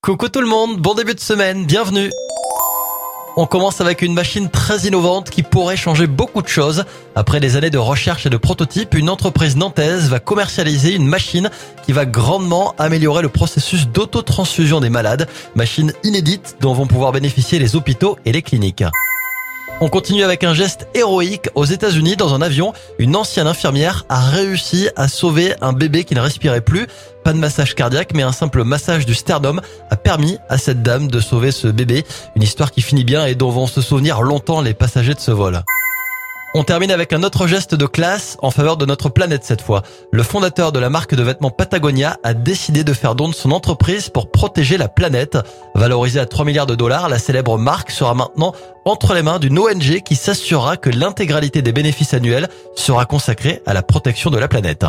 Coucou tout le monde, bon début de semaine, bienvenue on commence avec une machine très innovante qui pourrait changer beaucoup de choses. Après des années de recherche et de prototypes, une entreprise nantaise va commercialiser une machine qui va grandement améliorer le processus d'autotransfusion des malades. Machine inédite dont vont pouvoir bénéficier les hôpitaux et les cliniques. On continue avec un geste héroïque. Aux États-Unis, dans un avion, une ancienne infirmière a réussi à sauver un bébé qui ne respirait plus. Pas de massage cardiaque, mais un simple massage du sternum a permis à cette dame de sauver ce bébé. Une histoire qui finit bien et dont vont se souvenir longtemps les passagers de ce vol. On termine avec un autre geste de classe en faveur de notre planète cette fois. Le fondateur de la marque de vêtements Patagonia a décidé de faire don de son entreprise pour protéger la planète. Valorisée à 3 milliards de dollars, la célèbre marque sera maintenant entre les mains d'une ONG qui s'assurera que l'intégralité des bénéfices annuels sera consacrée à la protection de la planète.